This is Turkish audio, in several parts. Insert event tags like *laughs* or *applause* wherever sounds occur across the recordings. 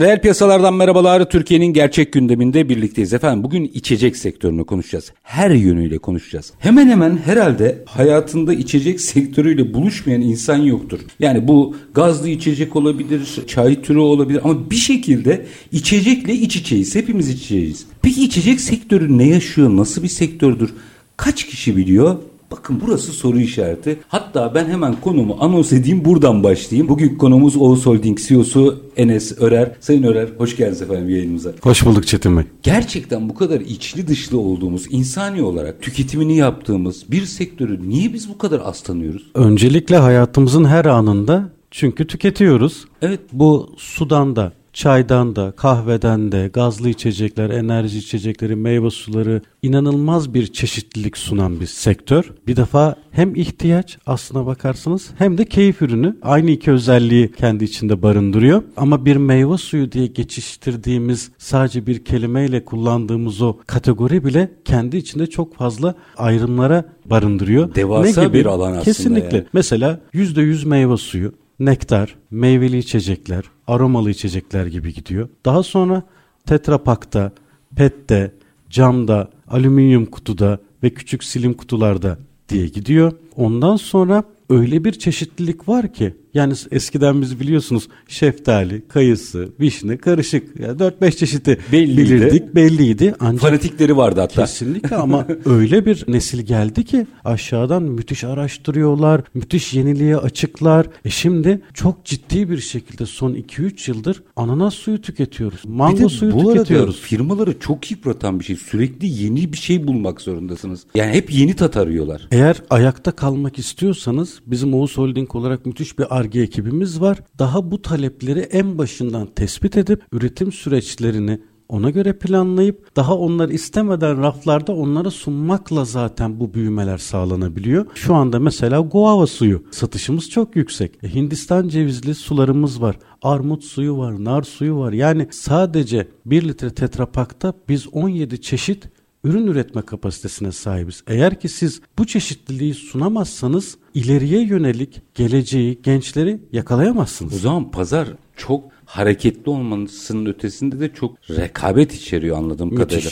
Reel piyasalardan merhabalar. Türkiye'nin gerçek gündeminde birlikteyiz. Efendim bugün içecek sektörünü konuşacağız. Her yönüyle konuşacağız. Hemen hemen herhalde hayatında içecek sektörüyle buluşmayan insan yoktur. Yani bu gazlı içecek olabilir, çay türü olabilir ama bir şekilde içecekle iç içeyiz. Hepimiz iç içeyiz. Peki içecek sektörü ne yaşıyor? Nasıl bir sektördür? Kaç kişi biliyor? Bakın burası soru işareti. Hatta ben hemen konumu anons edeyim buradan başlayayım. Bugün konumuz Oğuz Holding CEO'su Enes Örer. Sayın Örer hoş geldiniz efendim yayınımıza. Hoş bulduk Çetin Bey. Gerçekten bu kadar içli dışlı olduğumuz, insani olarak tüketimini yaptığımız bir sektörü niye biz bu kadar az tanıyoruz? Öncelikle hayatımızın her anında çünkü tüketiyoruz. Evet. Bu sudan da, çaydan da, kahveden de, gazlı içecekler, enerji içecekleri, meyve suları inanılmaz bir çeşitlilik sunan bir sektör. Bir defa hem ihtiyaç aslına bakarsınız hem de keyif ürünü. Aynı iki özelliği kendi içinde barındırıyor. Ama bir meyve suyu diye geçiştirdiğimiz sadece bir kelimeyle kullandığımız o kategori bile kendi içinde çok fazla ayrımlara barındırıyor. Devasa bir alan aslında Kesinlikle. yani. Mesela %100 meyve suyu, nektar, meyveli içecekler, aromalı içecekler gibi gidiyor. Daha sonra tetrapakta, pette, camda, alüminyum kutuda ve küçük silim kutularda diye gidiyor. Ondan sonra öyle bir çeşitlilik var ki yani eskiden biz biliyorsunuz şeftali, kayısı, vişne karışık yani 4-5 çeşidi Belliydi. bilirdik belliydi. Ancak Fanatikleri vardı hatta. Kesinlikle ama *laughs* öyle bir nesil geldi ki aşağıdan müthiş araştırıyorlar, müthiş yeniliğe açıklar. E şimdi çok ciddi bir şekilde son 2-3 yıldır ananas suyu tüketiyoruz. Mango suyu bu arada tüketiyoruz. firmaları çok yıpratan bir şey. Sürekli yeni bir şey bulmak zorundasınız. Yani hep yeni tat arıyorlar. Eğer ayakta kalmak istiyorsanız bizim Oğuz Holding olarak müthiş bir ARGE ekibimiz var. Daha bu talepleri en başından tespit edip üretim süreçlerini ona göre planlayıp daha onlar istemeden raflarda onlara sunmakla zaten bu büyümeler sağlanabiliyor. Şu anda mesela guava suyu satışımız çok yüksek. E, Hindistan cevizli sularımız var. Armut suyu var, nar suyu var. Yani sadece 1 litre tetrapakta biz 17 çeşit ürün üretme kapasitesine sahibiz. Eğer ki siz bu çeşitliliği sunamazsanız ileriye yönelik geleceği, gençleri O yakalayamazsınız. zaman pazar çok hareketli olmasının ötesinde de çok rekabet içeriyor anladığım Müthiş. kadarıyla.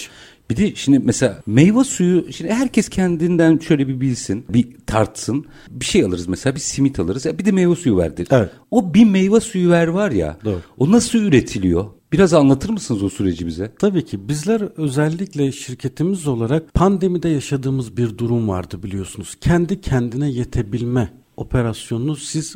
Bir de şimdi mesela meyve suyu şimdi herkes kendinden şöyle bir bilsin, bir tartsın. Bir şey alırız mesela bir simit alırız. Ya bir de meyve suyu ver dedi. Evet. O bir meyve suyu ver var ya. Doğru. O nasıl üretiliyor? Biraz anlatır mısınız o süreci bize? Tabii ki bizler özellikle şirketimiz olarak pandemide yaşadığımız bir durum vardı biliyorsunuz. Kendi kendine yetebilme operasyonunu siz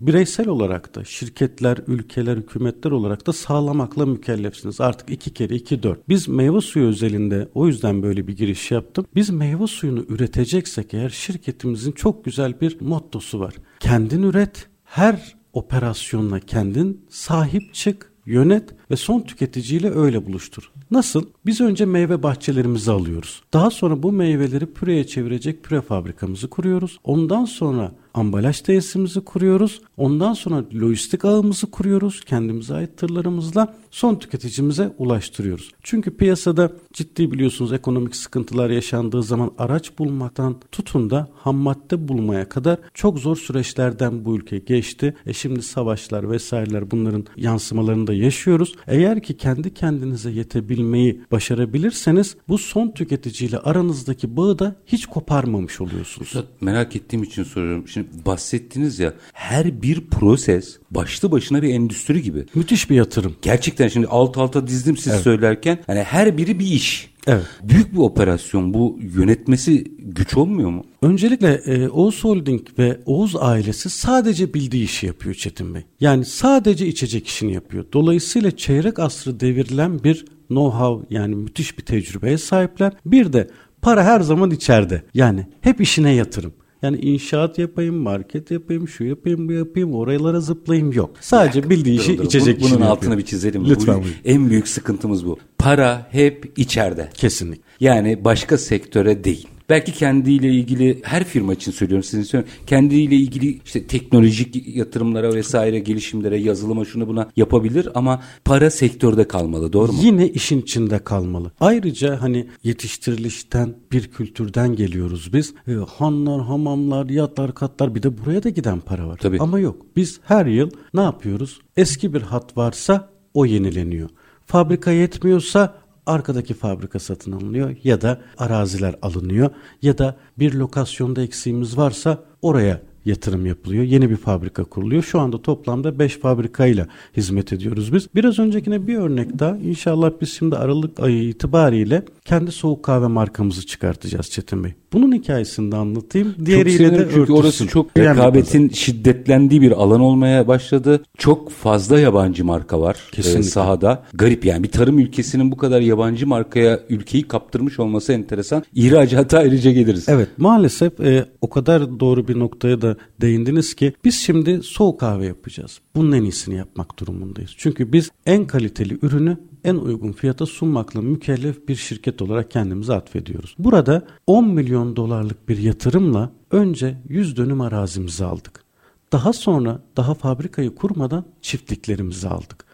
bireysel olarak da şirketler, ülkeler, hükümetler olarak da sağlamakla mükellefsiniz. Artık iki kere iki dört. Biz meyve suyu özelinde o yüzden böyle bir giriş yaptım. Biz meyve suyunu üreteceksek eğer şirketimizin çok güzel bir mottosu var. Kendin üret, her operasyonla kendin sahip çık, yönet ve son tüketiciyle öyle buluştur. Nasıl? Biz önce meyve bahçelerimizi alıyoruz. Daha sonra bu meyveleri püreye çevirecek püre fabrikamızı kuruyoruz. Ondan sonra ambalaj tesisimizi kuruyoruz. Ondan sonra lojistik ağımızı kuruyoruz. Kendimize ait tırlarımızla son tüketicimize ulaştırıyoruz. Çünkü piyasada ciddi biliyorsunuz ekonomik sıkıntılar yaşandığı zaman araç bulmaktan tutun da ham madde bulmaya kadar çok zor süreçlerden bu ülke geçti. E şimdi savaşlar vesaireler bunların yansımalarını da yaşıyoruz. Eğer ki kendi kendinize yetebilmeyi başarabilirseniz bu son tüketiciyle aranızdaki bağı da hiç koparmamış oluyorsunuz. Merak ettiğim için soruyorum. Şimdi Şimdi bahsettiniz ya her bir proses başlı başına bir endüstri gibi. Müthiş bir yatırım. Gerçekten şimdi alt alta dizdim siz Evet. söylerken hani her biri bir iş. Evet. Büyük bir operasyon bu yönetmesi güç olmuyor mu? Öncelikle e, Oğuz Holding ve Oğuz ailesi sadece bildiği işi yapıyor Çetin Bey. Yani sadece içecek işini yapıyor. Dolayısıyla çeyrek asrı devirilen bir know-how yani müthiş bir tecrübeye sahipler. Bir de para her zaman içeride. Yani hep işine yatırım. Yani inşaat yapayım, market yapayım, şu yapayım, bu yapayım, oralara zıplayayım yok. Sadece bildiği işi Dur, içecek Bunun altını yapıyor. bir çizelim. Lütfen Bu. En büyük sıkıntımız bu. Para hep içeride. Kesinlikle. Yani başka sektöre değil. Belki kendiyle ilgili her firma için söylüyorum sizin söylüyorum. Kendiyle ilgili işte teknolojik yatırımlara vesaire gelişimlere yazılıma şunu buna yapabilir ama para sektörde kalmalı doğru mu? Yine işin içinde kalmalı. Ayrıca hani yetiştirilişten bir kültürden geliyoruz biz. E, hanlar, hamamlar, yatlar, katlar bir de buraya da giden para var. Tabii. Ama yok. Biz her yıl ne yapıyoruz? Eski bir hat varsa o yenileniyor. Fabrika yetmiyorsa arkadaki fabrika satın alınıyor ya da araziler alınıyor ya da bir lokasyonda eksiğimiz varsa oraya yatırım yapılıyor. Yeni bir fabrika kuruluyor. Şu anda toplamda 5 fabrikayla hizmet ediyoruz biz. Biraz öncekine bir örnek daha. İnşallah biz şimdi Aralık ayı itibariyle kendi soğuk kahve markamızı çıkartacağız Çetin Bey. Bunun hikayesini de anlatayım. Çok Diğeriyle de çünkü örtüşsün. orası çok rekabetin şiddetlendiği bir alan olmaya başladı. Çok fazla yabancı marka var Kesinlikle. e, sahada. Garip yani bir tarım ülkesinin bu kadar yabancı markaya ülkeyi kaptırmış olması enteresan. İhracata ayrıca geliriz. Evet maalesef e, o kadar doğru bir noktaya da değindiniz ki biz şimdi soğuk kahve yapacağız. Bunun en iyisini yapmak durumundayız. Çünkü biz en kaliteli ürünü en uygun fiyata sunmakla mükellef bir şirket olarak kendimizi atfediyoruz. Burada 10 milyon dolarlık bir yatırımla önce 100 dönüm arazimizi aldık. Daha sonra daha fabrikayı kurmadan çiftliklerimizi aldık.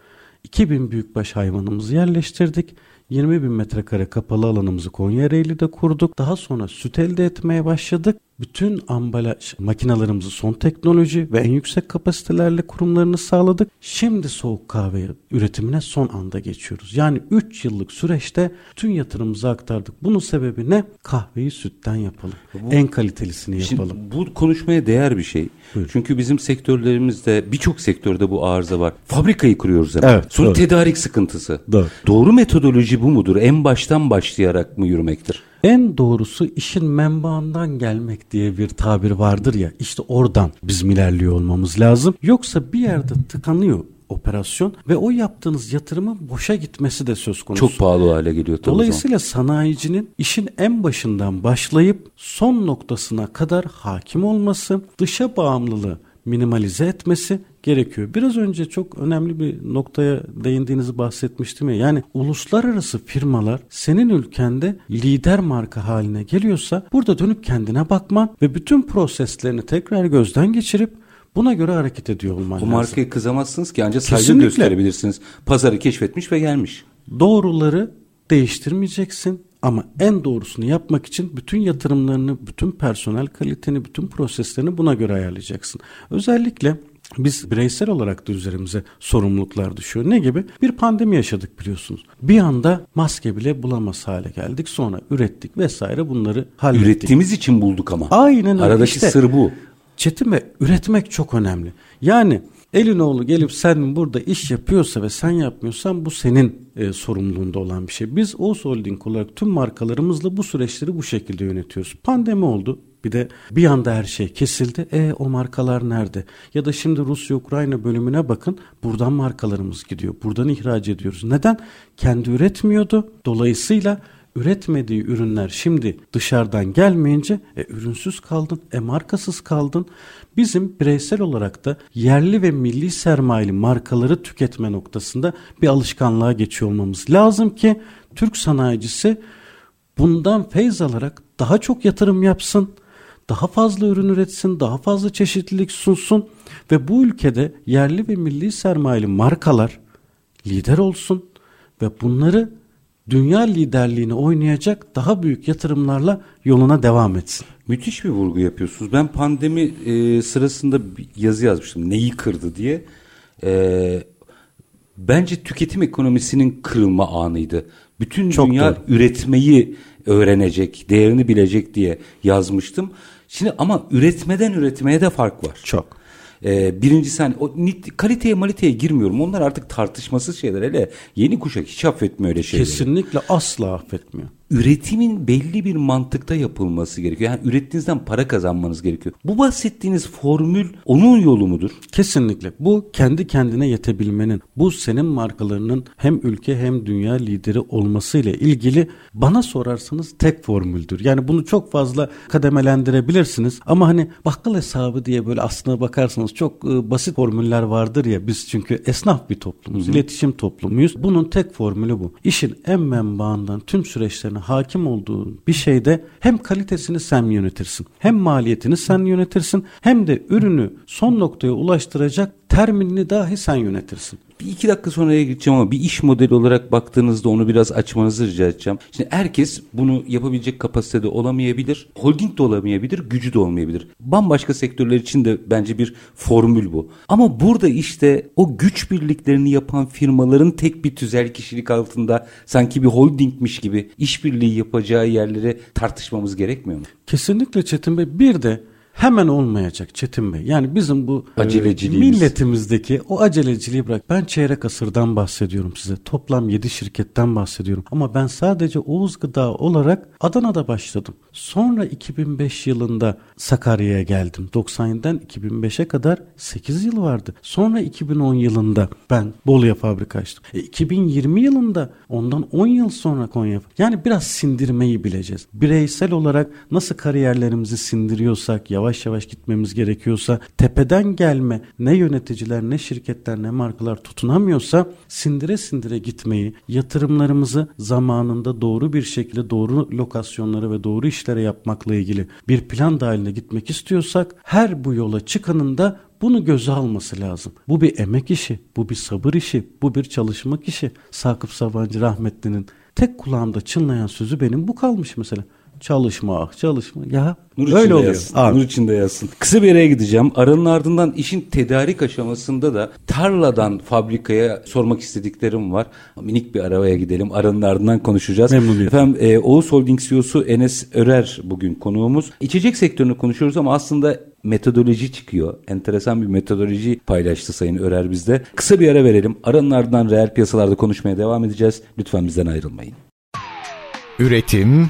2000 büyükbaş hayvanımızı yerleştirdik. 20 bin metrekare kapalı alanımızı Konya Ereğli'de kurduk. Daha sonra süt elde etmeye başladık. Bütün ambalaj makinalarımızı son teknoloji ve en yüksek kapasitelerle kurumlarını sağladık. Şimdi soğuk kahve üretimine son anda geçiyoruz. Yani 3 yıllık süreçte bütün yatırımımızı aktardık. Bunun sebebi ne? Kahveyi sütten yapalım. en kalitelisini Şimdi yapalım. bu konuşmaya değer bir şey. Buyurun. Çünkü bizim sektörlerimizde birçok sektörde bu arıza var. Fabrikayı kuruyoruz hemen. Evet, Sonra doğru. tedarik sıkıntısı. Doğru. Doğru metodoloji bu mudur? En baştan başlayarak mı yürümektir? En doğrusu işin menbaından gelmek diye bir tabir vardır ya işte oradan bizim ilerliyor olmamız lazım. Yoksa bir yerde tıkanıyor operasyon ve o yaptığınız yatırımın boşa gitmesi de söz konusu. Çok pahalı hale geliyor. Dolayısıyla sanayicinin işin en başından başlayıp son noktasına kadar hakim olması, dışa bağımlılığı minimalize etmesi gerekiyor. Biraz önce çok önemli bir noktaya değindiğinizi bahsetmiştim ya. Yani uluslararası firmalar senin ülkende lider marka haline geliyorsa burada dönüp kendine bakman ve bütün proseslerini tekrar gözden geçirip buna göre hareket ediyor olman Bu lazım. markaya kızamazsınız ki ancak saygı Kesinlikle. gösterebilirsiniz. Pazarı keşfetmiş ve gelmiş. Doğruları değiştirmeyeceksin ama en doğrusunu yapmak için bütün yatırımlarını, bütün personel kaliteni, bütün proseslerini buna göre ayarlayacaksın. Özellikle biz bireysel olarak da üzerimize sorumluluklar düşüyor. Ne gibi? Bir pandemi yaşadık biliyorsunuz. Bir anda maske bile bulamaz hale geldik. Sonra ürettik vesaire bunları hallettik. Ürettiğimiz için bulduk ama. Aynen öyle. Aradaki İşte- sır bu. Çetin Bey üretmek çok önemli. Yani Elinoğlu gelip sen burada iş yapıyorsa ve sen yapmıyorsan bu senin e, sorumluluğunda olan bir şey. Biz Oğuz Holding olarak tüm markalarımızla bu süreçleri bu şekilde yönetiyoruz. Pandemi oldu. Bir de bir anda her şey kesildi. E o markalar nerede? Ya da şimdi Rusya-Ukrayna bölümüne bakın. Buradan markalarımız gidiyor. Buradan ihraç ediyoruz. Neden? Kendi üretmiyordu. Dolayısıyla üretmediği ürünler şimdi dışarıdan gelmeyince e, ürünsüz kaldın, e, markasız kaldın. Bizim bireysel olarak da yerli ve milli sermayeli markaları tüketme noktasında bir alışkanlığa geçiyor olmamız lazım ki Türk sanayicisi bundan feyz alarak daha çok yatırım yapsın, daha fazla ürün üretsin, daha fazla çeşitlilik sunsun ve bu ülkede yerli ve milli sermayeli markalar lider olsun ve bunları dünya liderliğini oynayacak daha büyük yatırımlarla yoluna devam etsin. Müthiş bir vurgu yapıyorsunuz. Ben pandemi e, sırasında bir yazı yazmıştım. Neyi kırdı diye. E, bence tüketim ekonomisinin kırılma anıydı. Bütün Çok dünya doğru. üretmeyi öğrenecek, değerini bilecek diye yazmıştım. Şimdi ama üretmeden üretmeye de fark var. Çok. Ee, birincisi hani o nit, kaliteye maliteye girmiyorum. Onlar artık tartışmasız şeyler. Hele yeni kuşak hiç affetmiyor öyle şeyleri. Kesinlikle asla affetmiyor. Üretimin belli bir mantıkta yapılması gerekiyor. Yani ürettiğinizden para kazanmanız gerekiyor. Bu bahsettiğiniz formül onun yolu mudur? Kesinlikle. Bu kendi kendine yetebilmenin, bu senin markalarının hem ülke hem dünya lideri olmasıyla ilgili bana sorarsanız tek formüldür. Yani bunu çok fazla kademelendirebilirsiniz ama hani bakkal hesabı diye böyle aslına bakarsanız çok e, basit formüller vardır ya biz çünkü esnaf bir toplumuz, Hı-hı. iletişim toplumuyuz. Bunun tek formülü bu. İşin en menbaından tüm süreçlerine hakim olduğun bir şeyde hem kalitesini sen yönetirsin, hem maliyetini sen yönetirsin, hem de ürünü son noktaya ulaştıracak terminini dahi sen yönetirsin. Bir iki dakika sonraya gideceğim ama bir iş modeli olarak baktığınızda onu biraz açmanızı rica edeceğim. Şimdi herkes bunu yapabilecek kapasitede olamayabilir. Holding de olamayabilir, gücü de olmayabilir. Bambaşka sektörler için de bence bir formül bu. Ama burada işte o güç birliklerini yapan firmaların tek bir tüzel kişilik altında sanki bir holdingmiş gibi işbirliği yapacağı yerleri tartışmamız gerekmiyor mu? Kesinlikle Çetin Bey. Bir de hemen olmayacak Çetin Bey. Yani bizim bu e, aceleciliğimiz. milletimizdeki o aceleciliği bırak. Ben çeyrek asırdan bahsediyorum size. Toplam 7 şirketten bahsediyorum. Ama ben sadece Oğuz Gıda olarak Adana'da başladım. Sonra 2005 yılında Sakarya'ya geldim. 97'den 2005'e kadar 8 yıl vardı. Sonra 2010 yılında ben Bolu'ya fabrika açtım. E, 2020 yılında ondan 10 yıl sonra Konya. Yani biraz sindirmeyi bileceğiz. Bireysel olarak nasıl kariyerlerimizi sindiriyorsak yavaş yavaş yavaş gitmemiz gerekiyorsa tepeden gelme ne yöneticiler ne şirketler ne markalar tutunamıyorsa sindire sindire gitmeyi yatırımlarımızı zamanında doğru bir şekilde doğru lokasyonlara ve doğru işlere yapmakla ilgili bir plan dahilinde gitmek istiyorsak her bu yola çıkanın da bunu göze alması lazım. Bu bir emek işi, bu bir sabır işi, bu bir çalışmak işi. Sakıp Sabancı rahmetlinin tek kulağımda çınlayan sözü benim bu kalmış mesela. Çalışma, ah, çalışma. Ya Nur öyle oluyor. Yazsın. Abi. Nur içinde yazsın. Kısa bir yere gideceğim. Aranın ardından işin tedarik aşamasında da tarladan fabrikaya sormak istediklerim var. Minik bir arabaya gidelim. Aranın ardından konuşacağız. Memnuniyet. Efendim e, Oğuz Holding CEO'su Enes Örer bugün konuğumuz. İçecek sektörünü konuşuyoruz ama aslında metodoloji çıkıyor. Enteresan bir metodoloji paylaştı Sayın Örer bizde. Kısa bir ara verelim. Aranın ardından reel piyasalarda konuşmaya devam edeceğiz. Lütfen bizden ayrılmayın. Üretim,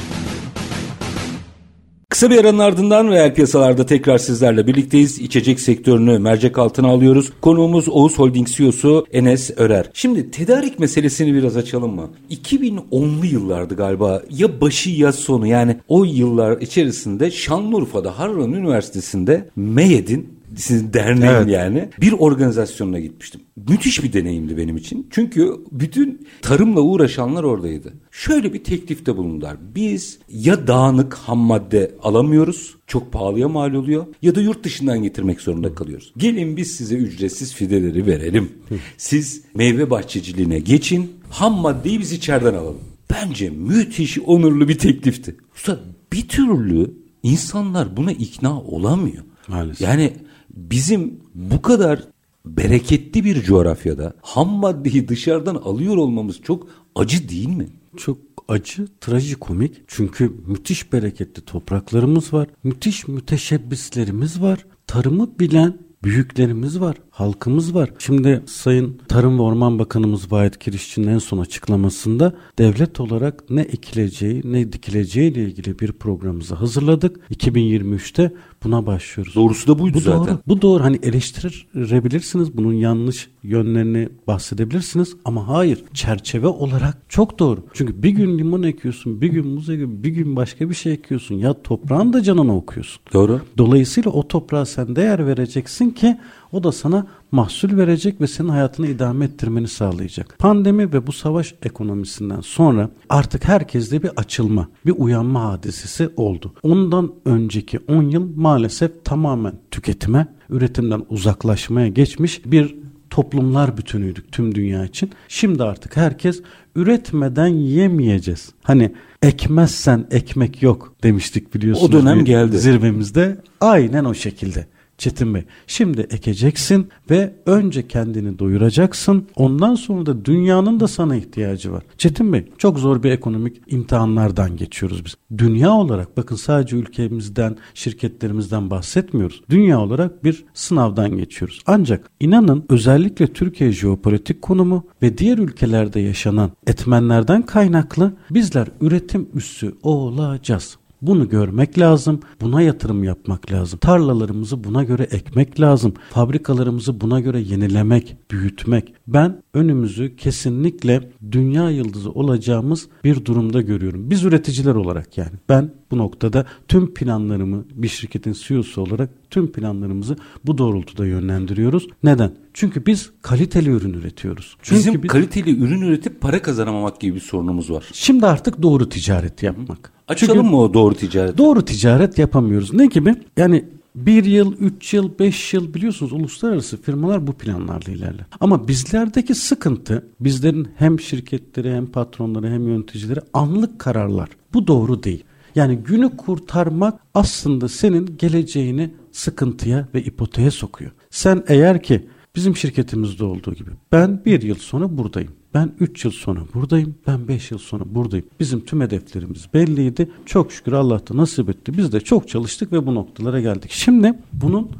Kısa bir aranın ardından reel piyasalarda tekrar sizlerle birlikteyiz. İçecek sektörünü mercek altına alıyoruz. Konuğumuz Oğuz Holding CEO'su Enes Örer. Şimdi tedarik meselesini biraz açalım mı? 2010'lu yıllardı galiba. Ya başı ya sonu yani o yıllar içerisinde Şanlıurfa'da Harran Üniversitesi'nde MEYED'in sizin derneğin evet. yani bir organizasyonuna gitmiştim. Müthiş bir deneyimdi benim için. Çünkü bütün tarımla uğraşanlar oradaydı. Şöyle bir teklifte bulundular. Biz ya dağınık ham madde alamıyoruz, çok pahalıya mal oluyor ya da yurt dışından getirmek zorunda kalıyoruz. Gelin biz size ücretsiz fideleri verelim. Siz meyve bahçeciliğine geçin, ham maddeyi biz içeriden alalım. Bence müthiş onurlu bir teklifti. Usta bir türlü insanlar buna ikna olamıyor. Maalesef. Yani bizim bu kadar bereketli bir coğrafyada ham maddeyi dışarıdan alıyor olmamız çok acı değil mi? Çok acı, trajikomik. Çünkü müthiş bereketli topraklarımız var. Müthiş müteşebbislerimiz var. Tarımı bilen büyüklerimiz var, halkımız var. Şimdi Sayın Tarım ve Orman Bakanımız Vahit Kirişçi'nin en son açıklamasında devlet olarak ne ekileceği ne dikileceği ile ilgili bir programımızı hazırladık. 2023'te buna başlıyoruz. Doğrusu da buydu bu zaten. Doğru. Bu doğru. Hani eleştirebilirsiniz. Bunun yanlış yönlerini bahsedebilirsiniz. Ama hayır. Çerçeve olarak çok doğru. Çünkü bir gün limon ekiyorsun, bir gün muz ekiyorsun, bir gün başka bir şey ekiyorsun. Ya toprağın da canını okuyorsun. Doğru. Dolayısıyla o toprağa sen değer vereceksin ki o da sana mahsul verecek ve senin hayatını idame ettirmeni sağlayacak. Pandemi ve bu savaş ekonomisinden sonra artık herkeste bir açılma, bir uyanma hadisesi oldu. Ondan önceki 10 yıl maalesef tamamen tüketime, üretimden uzaklaşmaya geçmiş bir toplumlar bütünüydük tüm dünya için. Şimdi artık herkes üretmeden yemeyeceğiz. Hani ekmezsen ekmek yok demiştik biliyorsunuz. O dönem geldi. Zirvemizde aynen o şekilde. Çetin Bey. Şimdi ekeceksin ve önce kendini doyuracaksın. Ondan sonra da dünyanın da sana ihtiyacı var. Çetin Bey çok zor bir ekonomik imtihanlardan geçiyoruz biz. Dünya olarak bakın sadece ülkemizden, şirketlerimizden bahsetmiyoruz. Dünya olarak bir sınavdan geçiyoruz. Ancak inanın özellikle Türkiye jeopolitik konumu ve diğer ülkelerde yaşanan etmenlerden kaynaklı bizler üretim üssü olacağız. Bunu görmek lazım. Buna yatırım yapmak lazım. Tarlalarımızı buna göre ekmek lazım. Fabrikalarımızı buna göre yenilemek, büyütmek. Ben önümüzü kesinlikle dünya yıldızı olacağımız bir durumda görüyorum. Biz üreticiler olarak yani. Ben bu noktada tüm planlarımı bir şirketin CEO'su olarak tüm planlarımızı bu doğrultuda yönlendiriyoruz. Neden? Çünkü biz kaliteli ürün üretiyoruz. Çünkü Bizim biz... kaliteli ürün üretip para kazanamamak gibi bir sorunumuz var. Şimdi artık doğru ticaret yapmak. Açalım Çünkü mı o doğru ticaret? Doğru ticaret yapamıyoruz. Ne gibi? Yani bir yıl, üç yıl, beş yıl biliyorsunuz uluslararası firmalar bu planlarla ilerler. Ama bizlerdeki sıkıntı bizlerin hem şirketleri hem patronları hem yöneticileri anlık kararlar. Bu doğru değil. Yani günü kurtarmak aslında senin geleceğini sıkıntıya ve ipoteğe sokuyor. Sen eğer ki bizim şirketimizde olduğu gibi ben bir yıl sonra buradayım. Ben 3 yıl sonra buradayım. Ben 5 yıl sonra buradayım. Bizim tüm hedeflerimiz belliydi. Çok şükür Allah da nasip etti. Biz de çok çalıştık ve bu noktalara geldik. Şimdi bunun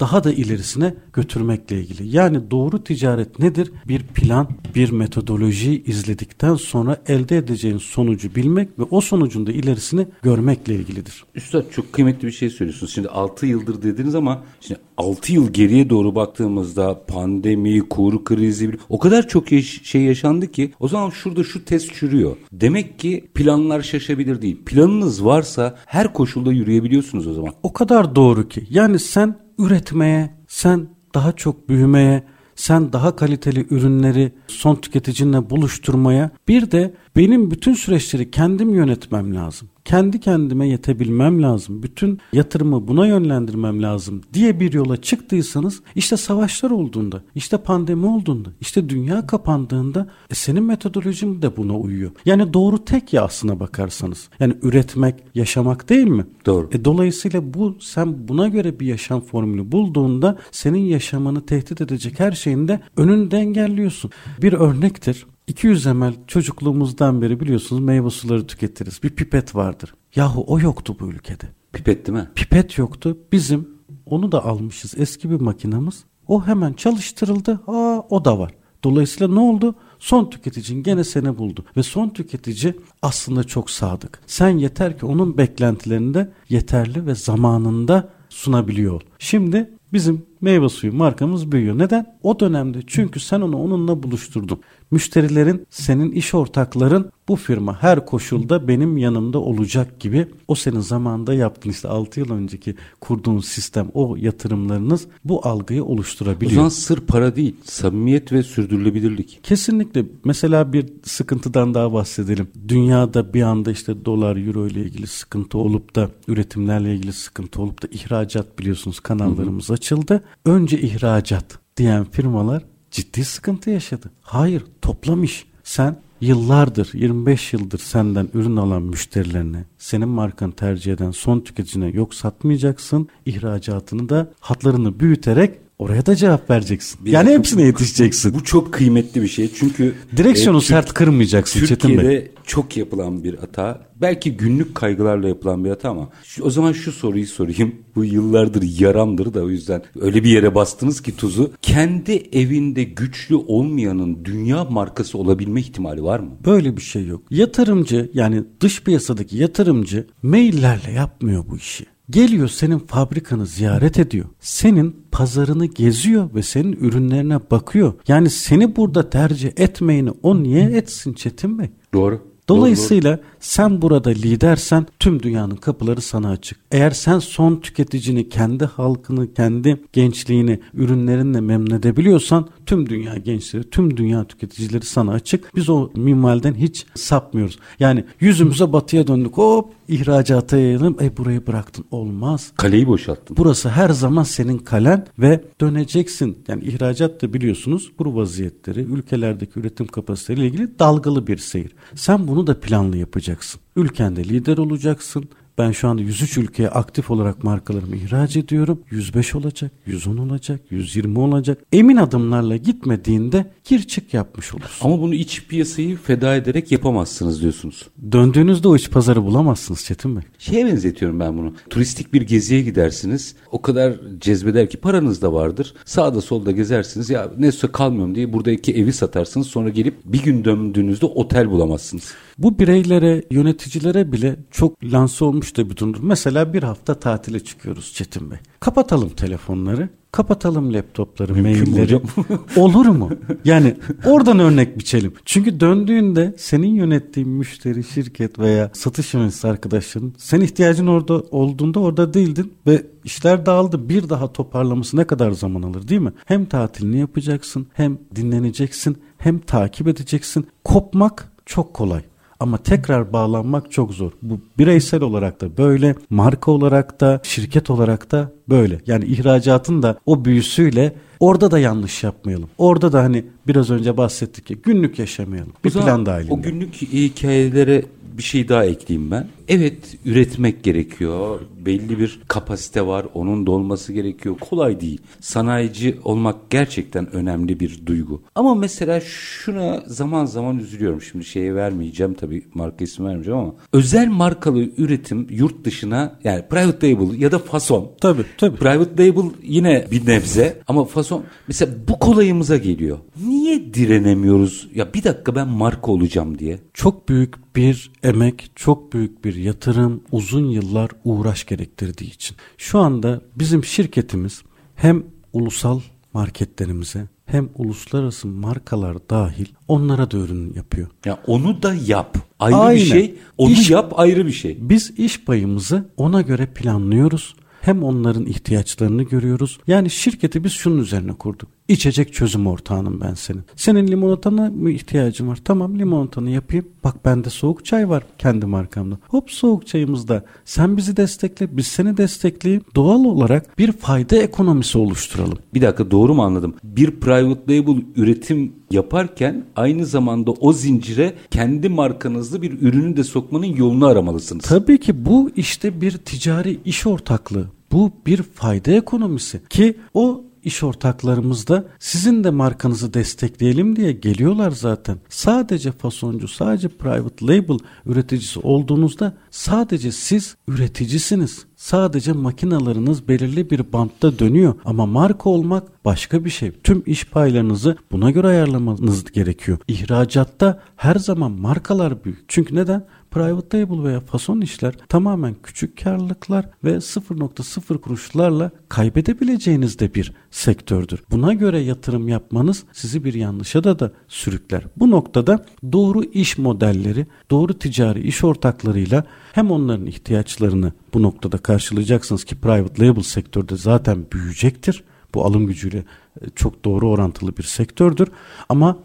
daha da ilerisine götürmekle ilgili. Yani doğru ticaret nedir? Bir plan, bir metodoloji izledikten sonra elde edeceğin sonucu bilmek ve o sonucun da ilerisini görmekle ilgilidir. Üstad çok kıymetli bir şey söylüyorsunuz. Şimdi 6 yıldır dediniz ama şimdi 6 yıl geriye doğru baktığımızda pandemi, kur krizi o kadar çok şey yaşandı ki o zaman şurada şu test çürüyor. Demek ki planlar şaşabilir değil. Planınız varsa her koşulda yürüyebiliyorsunuz o zaman. O kadar doğru ki. Yani sen üretmeye, sen daha çok büyümeye, sen daha kaliteli ürünleri son tüketicinle buluşturmaya, bir de benim bütün süreçleri kendim yönetmem lazım. Kendi kendime yetebilmem lazım. Bütün yatırımı buna yönlendirmem lazım diye bir yola çıktıysanız işte savaşlar olduğunda, işte pandemi olduğunda, işte dünya kapandığında e senin metodolojin de buna uyuyor. Yani doğru tek ya aslına bakarsanız. Yani üretmek, yaşamak değil mi? Doğru. E dolayısıyla bu sen buna göre bir yaşam formülü bulduğunda senin yaşamını tehdit edecek her şeyin de önünde engelliyorsun. Bir örnektir. 200 ml çocukluğumuzdan beri biliyorsunuz meyve suları tüketiriz. Bir pipet vardır. Yahu o yoktu bu ülkede. Pipet değil mi? Pipet yoktu. Bizim onu da almışız eski bir makinamız. O hemen çalıştırıldı. Aa o da var. Dolayısıyla ne oldu? Son tüketicin gene seni buldu. Ve son tüketici aslında çok sadık. Sen yeter ki onun beklentilerini de yeterli ve zamanında sunabiliyor. Şimdi bizim meyve suyu markamız büyüyor. Neden? O dönemde çünkü sen onu onunla buluşturdun. Müşterilerin, senin iş ortakların bu firma her koşulda benim yanımda olacak gibi o senin zamanında yaptığın işte 6 yıl önceki kurduğun sistem o yatırımlarınız bu algıyı O oluşturabiliyor. zaman sır para değil, samimiyet ve sürdürülebilirlik. Kesinlikle. Mesela bir sıkıntıdan daha bahsedelim. Dünyada bir anda işte dolar, euro ile ilgili sıkıntı olup da üretimlerle ilgili sıkıntı olup da ihracat biliyorsunuz kanallarımız açıldı. Önce ihracat diyen firmalar ciddi sıkıntı yaşadı. Hayır, toplam iş. Sen yıllardır, 25 yıldır senden ürün alan müşterilerine, senin markanı tercih eden son tüketicine yok satmayacaksın. İhracatını da hatlarını büyüterek oraya da cevap vereceksin. Bir yani hepsine yetişeceksin. Bu çok kıymetli bir şey çünkü Direksiyonu e, Türk- sert kırmayacaksın Çetin Bey. Türkiye'de çok yapılan bir hata. Belki günlük kaygılarla yapılan bir hata ama şu- o zaman şu soruyu sorayım. *laughs* Bu yıllardır yaramdır da o yüzden öyle bir yere bastınız ki tuzu. Kendi evinde güçlü olmayanın dünya markası olabilme ihtimali var mı? Böyle bir şey yok. Yatırımcı yani dış piyasadaki yatırımcı maillerle yapmıyor bu işi. Geliyor senin fabrikanı ziyaret ediyor. Senin pazarını geziyor ve senin ürünlerine bakıyor. Yani seni burada tercih etmeyeni o niye etsin Çetin Bey? Doğru. Dolayısıyla doğru, sen burada lidersen tüm dünyanın kapıları sana açık. Eğer sen son tüketicini, kendi halkını, kendi gençliğini ürünlerinle memnun edebiliyorsan tüm dünya gençleri, tüm dünya tüketicileri sana açık. Biz o minvalden hiç sapmıyoruz. Yani yüzümüze batıya döndük. Hop ihracata yayalım. E burayı bıraktın. Olmaz. Kaleyi boşalttın. Burası her zaman senin kalen ve döneceksin. Yani ihracat da biliyorsunuz bu vaziyetleri, ülkelerdeki üretim kapasiteleriyle ilgili dalgalı bir seyir. Sen bunu da planlı yapacaksın. Ülkende lider olacaksın. Ben şu anda 103 ülkeye aktif olarak markalarımı ihraç ediyorum. 105 olacak, 110 olacak, 120 olacak. Emin adımlarla gitmediğinde gir çık yapmış olursun. Ama bunu iç piyasayı feda ederek yapamazsınız diyorsunuz. Döndüğünüzde o iç pazarı bulamazsınız Çetin Bey. Şeye benzetiyorum ben bunu. Turistik bir geziye gidersiniz. O kadar cezbeder ki paranız da vardır. Sağda solda gezersiniz. Ya ne kalmıyorum diye buradaki evi satarsınız. Sonra gelip bir gün döndüğünüzde otel bulamazsınız. Bu bireylere, yöneticilere bile çok lanse olmuş bir durumdur. Mesela bir hafta tatile çıkıyoruz Çetin Bey. Kapatalım telefonları. Kapatalım laptopları, Mümkün mailleri. *laughs* Olur mu? Yani oradan örnek biçelim. Çünkü döndüğünde senin yönettiğin müşteri, şirket veya satış yöneticisi arkadaşların sen ihtiyacın orada olduğunda orada değildin ve işler dağıldı. Bir daha toparlaması ne kadar zaman alır değil mi? Hem tatilini yapacaksın, hem dinleneceksin, hem takip edeceksin. Kopmak çok kolay. Ama tekrar bağlanmak çok zor. Bu bireysel olarak da böyle, marka olarak da, şirket olarak da böyle. Yani ihracatın da o büyüsüyle orada da yanlış yapmayalım. Orada da hani biraz önce bahsettik ki günlük yaşamayalım. Bir plan dahilinde. O günlük hikayelere bir şey daha ekleyeyim ben. Evet üretmek gerekiyor. Belli bir kapasite var. Onun dolması gerekiyor. Kolay değil. Sanayici olmak gerçekten önemli bir duygu. Ama mesela şuna zaman zaman üzülüyorum. Şimdi şeye vermeyeceğim tabii marka ismi vermeyeceğim ama özel markalı üretim yurt dışına yani private label ya da fason. Tabii tabii. Private label yine bir nebze ama fason mesela bu kolayımıza geliyor. Niye direnemiyoruz? Ya bir dakika ben marka olacağım diye. Çok büyük bir emek, çok büyük bir yatırım, uzun yıllar uğraş gerektirdiği için. Şu anda bizim şirketimiz hem ulusal marketlerimize hem uluslararası markalar dahil onlara da ürün yapıyor. Ya onu da yap. Ayrı Aynen. bir şey. Onu iş, yap ayrı bir şey. Biz iş payımızı ona göre planlıyoruz hem onların ihtiyaçlarını görüyoruz. Yani şirketi biz şunun üzerine kurduk. İçecek çözüm ortağınım ben senin. Senin limonatana mı ihtiyacın var? Tamam limonatanı yapayım. Bak bende soğuk çay var kendi markamda. Hop soğuk çayımızda. Sen bizi destekle, biz seni destekleyeyim. Doğal olarak bir fayda ekonomisi oluşturalım. Bir dakika doğru mu anladım? Bir private label üretim yaparken aynı zamanda o zincire kendi markanızlı bir ürünü de sokmanın yolunu aramalısınız. Tabii ki bu işte bir ticari iş ortaklığı. Bu bir fayda ekonomisi ki o iş ortaklarımız da sizin de markanızı destekleyelim diye geliyorlar zaten. Sadece fasoncu, sadece private label üreticisi olduğunuzda sadece siz üreticisiniz. Sadece makinalarınız belirli bir bantta dönüyor ama marka olmak başka bir şey. Tüm iş paylarınızı buna göre ayarlamanız gerekiyor. İhracatta her zaman markalar büyük. Çünkü neden? private label veya fason işler tamamen küçük karlılıklar ve 0.0 kuruşlarla kaybedebileceğiniz de bir sektördür. Buna göre yatırım yapmanız sizi bir yanlışa da da sürükler. Bu noktada doğru iş modelleri, doğru ticari iş ortaklarıyla hem onların ihtiyaçlarını bu noktada karşılayacaksınız ki private label sektörde zaten büyüyecektir. Bu alım gücüyle e, çok doğru orantılı bir sektördür. Ama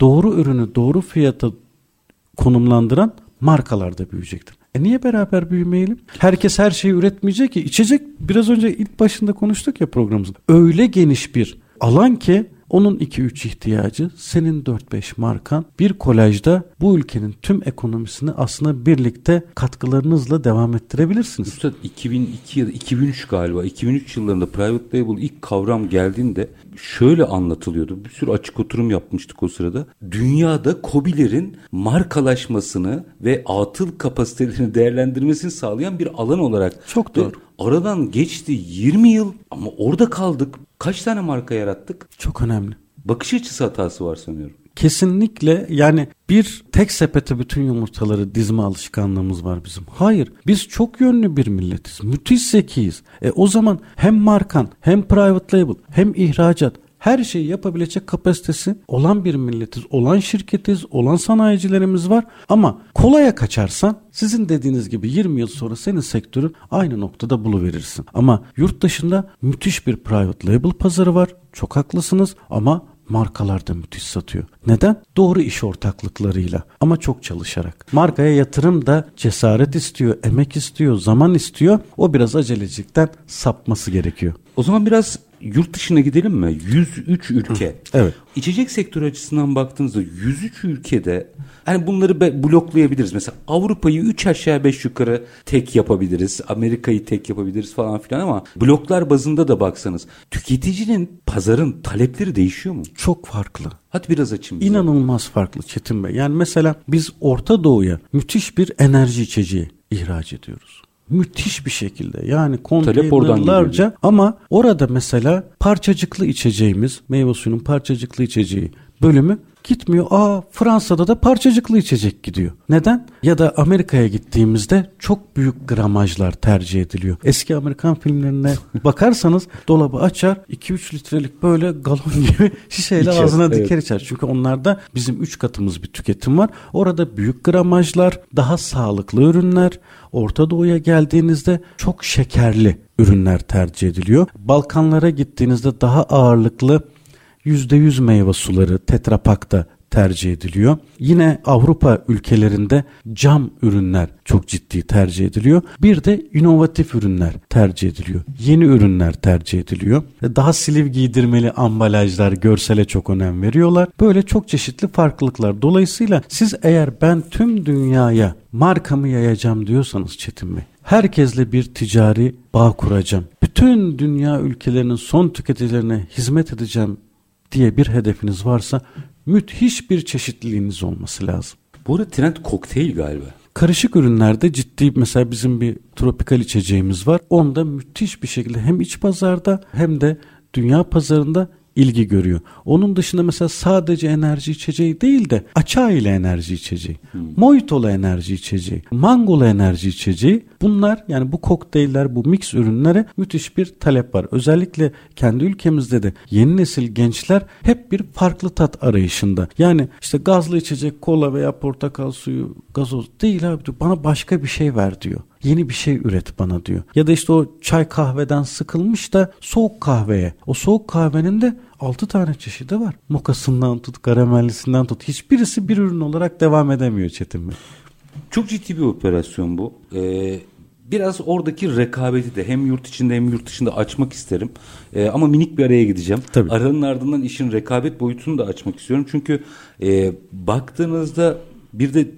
doğru ürünü doğru fiyata konumlandıran markalar da büyüyecektir. E niye beraber büyümeyelim? Herkes her şeyi üretmeyecek ki. içecek biraz önce ilk başında konuştuk ya programımızda. Öyle geniş bir alan ki onun 2-3 ihtiyacı senin 4-5 markan bir kolajda bu ülkenin tüm ekonomisini aslında birlikte katkılarınızla devam ettirebilirsiniz. Üstad 2002 ya da 2003 galiba 2003 yıllarında private label ilk kavram geldiğinde şöyle anlatılıyordu. Bir sürü açık oturum yapmıştık o sırada. Dünyada kobilerin markalaşmasını ve atıl kapasitelerini değerlendirmesini sağlayan bir alan olarak. Çok doğru. Aradan geçti 20 yıl ama orada kaldık. Kaç tane marka yarattık? Çok önemli. Bakış açısı hatası var sanıyorum. Kesinlikle yani bir tek sepete bütün yumurtaları dizme alışkanlığımız var bizim. Hayır biz çok yönlü bir milletiz. Müthiş zekiyiz. E o zaman hem markan hem private label hem ihracat Her şeyi yapabilecek kapasitesi olan bir milletiz, olan şirketiz, olan sanayicilerimiz var. Ama kolaya kaçarsan sizin dediğiniz gibi 20 yıl sonra senin sektörün aynı noktada buluverirsin. Ama yurt dışında müthiş bir private label pazarı var. Çok haklısınız ama markalar da müthiş satıyor. Neden? Doğru iş ortaklıklarıyla ama çok çalışarak. Markaya yatırım da cesaret istiyor, emek istiyor, zaman istiyor. O biraz acelecilikten sapması gerekiyor. O zaman biraz yurt dışına gidelim mi? 103 ülke. Evet. İçecek sektörü açısından baktığınızda 103 ülkede hani bunları bloklayabiliriz. Mesela Avrupa'yı 3 aşağı 5 yukarı tek yapabiliriz. Amerika'yı tek yapabiliriz falan filan ama bloklar bazında da baksanız tüketicinin pazarın talepleri değişiyor mu? Çok farklı. Hadi biraz açın bize. İnanılmaz farklı Çetin Bey. Yani mesela biz Orta Doğu'ya müthiş bir enerji içeceği ihraç ediyoruz. Müthiş bir şekilde. Yani konteynerlarca ama orada mesela parçacıklı içeceğimiz meyve suyunun parçacıklı içeceği bölümü gitmiyor. Aa Fransa'da da parçacıklı içecek gidiyor. Neden? Ya da Amerika'ya gittiğimizde çok büyük gramajlar tercih ediliyor. Eski Amerikan filmlerine *laughs* bakarsanız dolabı açar 2-3 litrelik böyle galon *laughs* gibi şişeyle İçer, ağzına evet. diker içer. Çünkü onlarda bizim 3 katımız bir tüketim var. Orada büyük gramajlar, daha sağlıklı ürünler. Orta Doğu'ya geldiğinizde çok şekerli ürünler tercih ediliyor. Balkanlara gittiğinizde daha ağırlıklı %100 meyve suları tetrapakta tercih ediliyor. Yine Avrupa ülkelerinde cam ürünler çok ciddi tercih ediliyor. Bir de inovatif ürünler tercih ediliyor. Yeni ürünler tercih ediliyor. Daha siliv giydirmeli ambalajlar, görsele çok önem veriyorlar. Böyle çok çeşitli farklılıklar. Dolayısıyla siz eğer ben tüm dünyaya markamı yayacağım diyorsanız Çetin Bey, herkesle bir ticari bağ kuracağım. Bütün dünya ülkelerinin son tüketicilerine hizmet edeceğim diye bir hedefiniz varsa müthiş bir çeşitliliğiniz olması lazım. Bu arada trend kokteyl galiba. Karışık ürünlerde ciddi mesela bizim bir tropikal içeceğimiz var. Onda müthiş bir şekilde hem iç pazarda hem de dünya pazarında ilgi görüyor. Onun dışında mesela sadece enerji içeceği değil de açaa ile enerji içeceği, mojito'lu enerji içeceği, mangolu enerji içeceği bunlar yani bu kokteyller bu mix ürünlere müthiş bir talep var. Özellikle kendi ülkemizde de yeni nesil gençler hep bir farklı tat arayışında. Yani işte gazlı içecek kola veya portakal suyu gazoz değil abi diyor. Bana başka bir şey ver diyor. Yeni bir şey üret bana diyor. Ya da işte o çay kahveden sıkılmış da soğuk kahveye. O soğuk kahvenin de 6 tane çeşidi var. Mokasından tut, karamellisinden tut. Hiçbirisi bir ürün olarak devam edemiyor Çetin Bey. Çok ciddi bir operasyon bu. Ee, biraz oradaki rekabeti de hem yurt içinde hem yurt dışında açmak isterim. Ee, ama minik bir araya gideceğim. Tabii. Aranın ardından işin rekabet boyutunu da açmak istiyorum. Çünkü e, baktığınızda bir de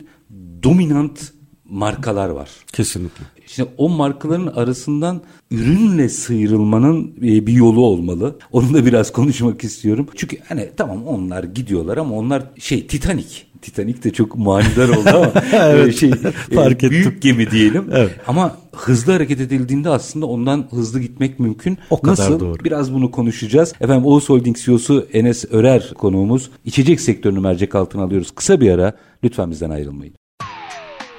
dominant markalar var. Kesinlikle. Şimdi o markaların arasından ürünle sıyrılmanın e, bir yolu olmalı. Onu da biraz konuşmak istiyorum. Çünkü hani tamam onlar gidiyorlar ama onlar şey Titanic. Titanic de çok manidar oldu ama *laughs* Evet, e, şey e, fark ettim. büyük gemi diyelim. Evet. Ama hızlı hareket edildiğinde aslında ondan hızlı gitmek mümkün. O kadar Nasıl? doğru. Biraz bunu konuşacağız. Efendim Oğuz Holding CEO'su Enes Örer konuğumuz. İçecek sektörünü mercek altına alıyoruz. Kısa bir ara. Lütfen bizden ayrılmayın.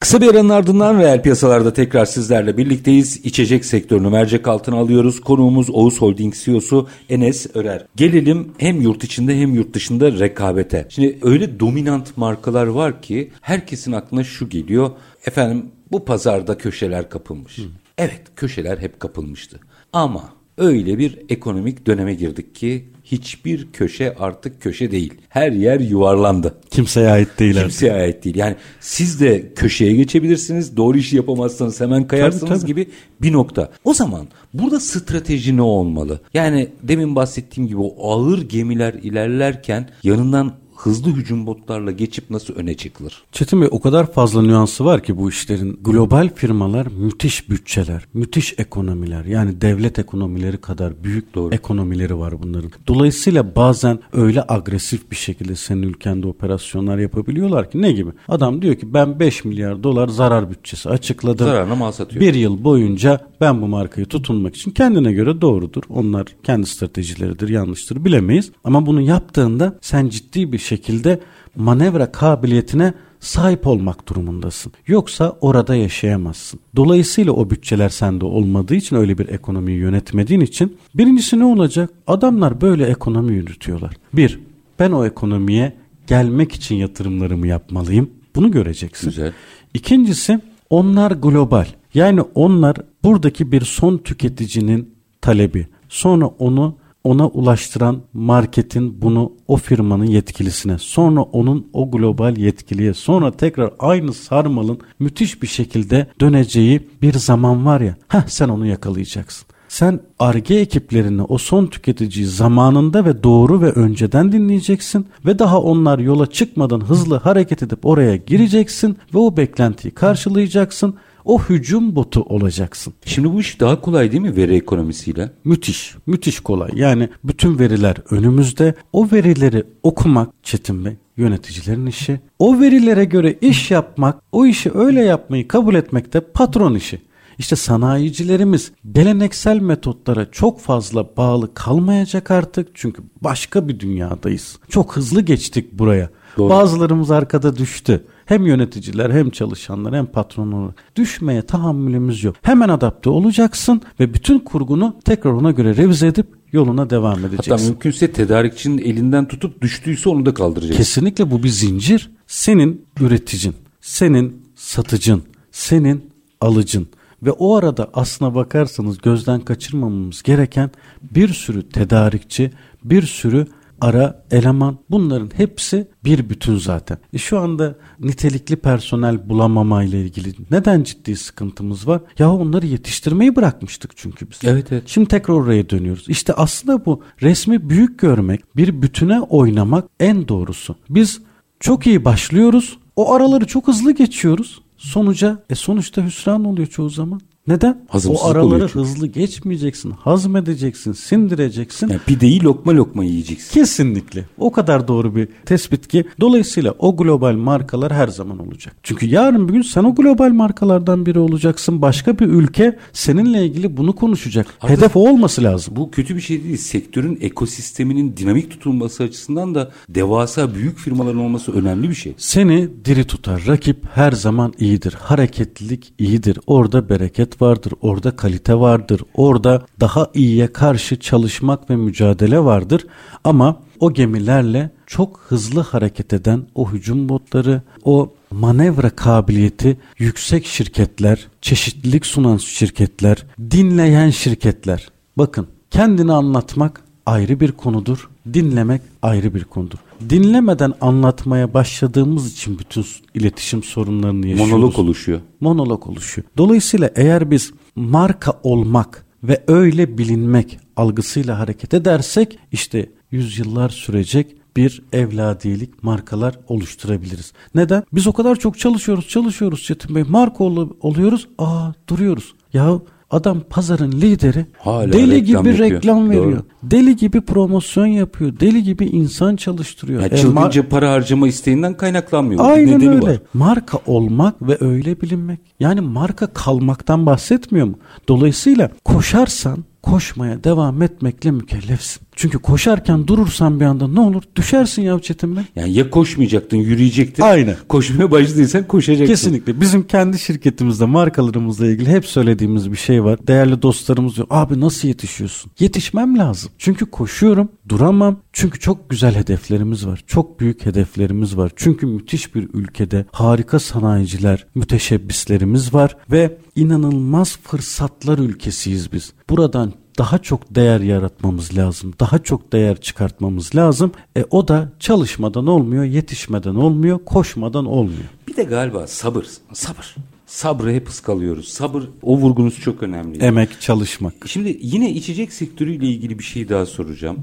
Kısa bir aranın ardından reel piyasalarda tekrar sizlerle birlikteyiz. İçecek sektörünü mercek altına alıyoruz. Konuğumuz Oğuz Holding CEO'su Enes Örer. Gelelim hem yurt içinde hem yurt dışında rekabete. Şimdi öyle dominant markalar var ki herkesin aklına şu geliyor. Efendim bu pazarda köşeler kapılmış. Evet köşeler hep kapılmıştı. Ama öyle bir ekonomik döneme girdik ki hiçbir köşe artık köşe değil. Her yer yuvarlandı. Kimseye ait değil artık. Kimseye ait değil. Yani siz de köşeye geçebilirsiniz. Doğru işi yapamazsanız hemen kayarsınız Tabii, tabii. gibi bir nokta. O zaman burada strateji ne olmalı? Yani demin bahsettiğim gibi o ağır gemiler ilerlerken yanından hızlı hücum botlarla geçip nasıl öne çıkılır? Çetin Bey o kadar fazla nüansı var ki bu işlerin. Global firmalar müthiş bütçeler, müthiş ekonomiler. Yani devlet ekonomileri kadar büyük Doğru. ekonomileri var bunların. Dolayısıyla bazen öyle agresif bir şekilde senin ülkende operasyonlar yapabiliyorlar ki ne gibi? Adam diyor ki ben 5 milyar dolar zarar bütçesi açıkladım. Zararına mal satıyor. Bir yıl boyunca ben bu markayı tutunmak için kendine göre doğrudur. Onlar kendi stratejileridir, yanlıştır bilemeyiz. Ama bunu yaptığında sen ciddi bir şekilde manevra kabiliyetine sahip olmak durumundasın. Yoksa orada yaşayamazsın. Dolayısıyla o bütçeler sende olmadığı için öyle bir ekonomiyi yönetmediğin için birincisi ne olacak? Adamlar böyle ekonomi yürütüyorlar. Bir, ben o ekonomiye gelmek için yatırımlarımı yapmalıyım. Bunu göreceksin. Güzel. İkincisi onlar global. Yani onlar buradaki bir son tüketicinin talebi. Sonra onu ona ulaştıran marketin bunu o firmanın yetkilisine, sonra onun o global yetkiliye, sonra tekrar aynı sarmalın müthiş bir şekilde döneceği bir zaman var ya. Heh sen onu yakalayacaksın. Sen ARGE ekiplerini o son tüketiciyi zamanında ve doğru ve önceden dinleyeceksin ve daha onlar yola çıkmadan hızlı hareket edip oraya gireceksin ve o beklentiyi karşılayacaksın. O hücum botu olacaksın. Şimdi bu iş daha kolay değil mi veri ekonomisiyle? Müthiş, müthiş kolay. Yani bütün veriler önümüzde. O verileri okumak Çetin Bey yöneticilerin işi. O verilere göre iş yapmak, o işi öyle yapmayı kabul etmek de patron işi. İşte sanayicilerimiz geleneksel metotlara çok fazla bağlı kalmayacak artık. Çünkü başka bir dünyadayız. Çok hızlı geçtik buraya. Doğru. Bazılarımız arkada düştü. Hem yöneticiler hem çalışanlar hem patronlar. Düşmeye tahammülümüz yok. Hemen adapte olacaksın ve bütün kurgunu tekrar ona göre revize edip yoluna devam edeceksin. Hatta mümkünse tedarikçinin elinden tutup düştüyse onu da kaldıracaksın. Kesinlikle bu bir zincir. Senin üreticin, senin satıcın, senin alıcın ve o arada aslına bakarsanız gözden kaçırmamamız gereken bir sürü tedarikçi, bir sürü ara eleman bunların hepsi bir bütün zaten. E şu anda nitelikli personel bulamama ile ilgili neden ciddi sıkıntımız var? Ya onları yetiştirmeyi bırakmıştık çünkü biz. Evet evet. Şimdi tekrar oraya dönüyoruz. İşte aslında bu resmi büyük görmek, bir bütüne oynamak en doğrusu. Biz çok iyi başlıyoruz. O araları çok hızlı geçiyoruz. Sonuca e sonuçta hüsran oluyor çoğu zaman. Neden? Hazımsızlık o araları oluyor çünkü. hızlı geçmeyeceksin, hazmedeceksin, sindireceksin. Yani pideyi lokma lokma yiyeceksin. Kesinlikle. O kadar doğru bir tespit ki dolayısıyla o global markalar her zaman olacak. Çünkü yarın bir gün sen o global markalardan biri olacaksın. Başka bir ülke seninle ilgili bunu konuşacak. Hatta- Hedef o olması lazım. Bu kötü bir şey değil. Sektörün ekosisteminin dinamik tutulması açısından da devasa büyük firmaların olması önemli bir şey. Seni diri tutar. Rakip her zaman iyidir. Hareketlilik iyidir. Orada bereket vardır. Orada kalite vardır. Orada daha iyiye karşı çalışmak ve mücadele vardır. Ama o gemilerle çok hızlı hareket eden o hücum botları, o manevra kabiliyeti yüksek şirketler, çeşitlilik sunan şirketler, dinleyen şirketler. Bakın kendini anlatmak ayrı bir konudur. Dinlemek ayrı bir konudur. Dinlemeden anlatmaya başladığımız için bütün iletişim sorunlarını yaşıyoruz. Monolog oluşuyor. Monolog oluşuyor. Dolayısıyla eğer biz marka olmak ve öyle bilinmek algısıyla hareket edersek işte yüzyıllar sürecek bir evladiyelik markalar oluşturabiliriz. Neden? Biz o kadar çok çalışıyoruz, çalışıyoruz Çetin Bey. Marka ol- oluyoruz, aa duruyoruz. Ya adam pazarın lideri Hala deli reklam gibi yapıyor. reklam veriyor. Doğru. Deli gibi promosyon yapıyor. Deli gibi insan çalıştırıyor. Yani E, çılgınca para harcama isteğinden kaynaklanmıyor. Aynen nedeni öyle. var. Marka olmak ve öyle bilinmek. Yani marka kalmaktan bahsetmiyor mu? Dolayısıyla koşarsan koşmaya devam etmekle mükellefsin. Çünkü koşarken durursan bir anda ne olur? Düşersin ya Çetin Bey. Yani ya koşmayacaktın, yürüyecektin. Aynen. Koşmaya başladıysan koşacaksın. Kesinlikle. Bizim kendi şirketimizde markalarımızla ilgili hep söylediğimiz bir şey var. Değerli dostlarımız diyor. Abi nasıl yetişiyorsun? Yetişmem lazım. Çünkü koşuyorum, duramam. Çünkü çok güzel hedeflerimiz var. Çok büyük hedeflerimiz var. Çünkü müthiş bir ülkede harika sanayiciler, müteşebbislerimiz var ve inanılmaz fırsatlar ülkesiyiz biz. Buradan daha çok değer yaratmamız lazım. Daha çok değer çıkartmamız lazım. E o da çalışmadan olmuyor, yetişmeden olmuyor, koşmadan olmuyor. Bir de galiba sabır. Sabır. Sabrı hep ıskalıyoruz. Sabır o vurgunuz çok önemli. Emek, çalışmak. Şimdi yine içecek sektörüyle ilgili bir şey daha soracağım.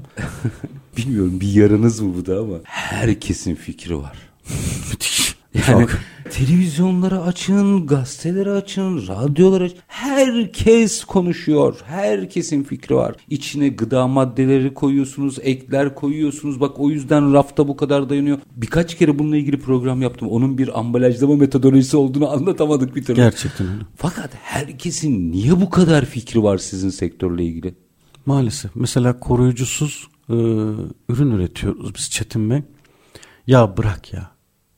*laughs* bilmiyorum bir yarınız mı bu da ama herkesin fikri var. Müthiş. Yani Çok. Televizyonları açın, gazeteleri açın, radyoları açın. Herkes konuşuyor. Herkesin fikri var. İçine gıda maddeleri koyuyorsunuz, ekler koyuyorsunuz. Bak o yüzden rafta bu kadar dayanıyor. Birkaç kere bununla ilgili program yaptım. Onun bir ambalajlama metodolojisi olduğunu *laughs* anlatamadık bir türlü. Gerçekten öyle. Fakat herkesin niye bu kadar fikri var sizin sektörle ilgili? Maalesef. Mesela koruyucusuz e, ürün üretiyoruz biz Çetin Bey. Ya bırak ya.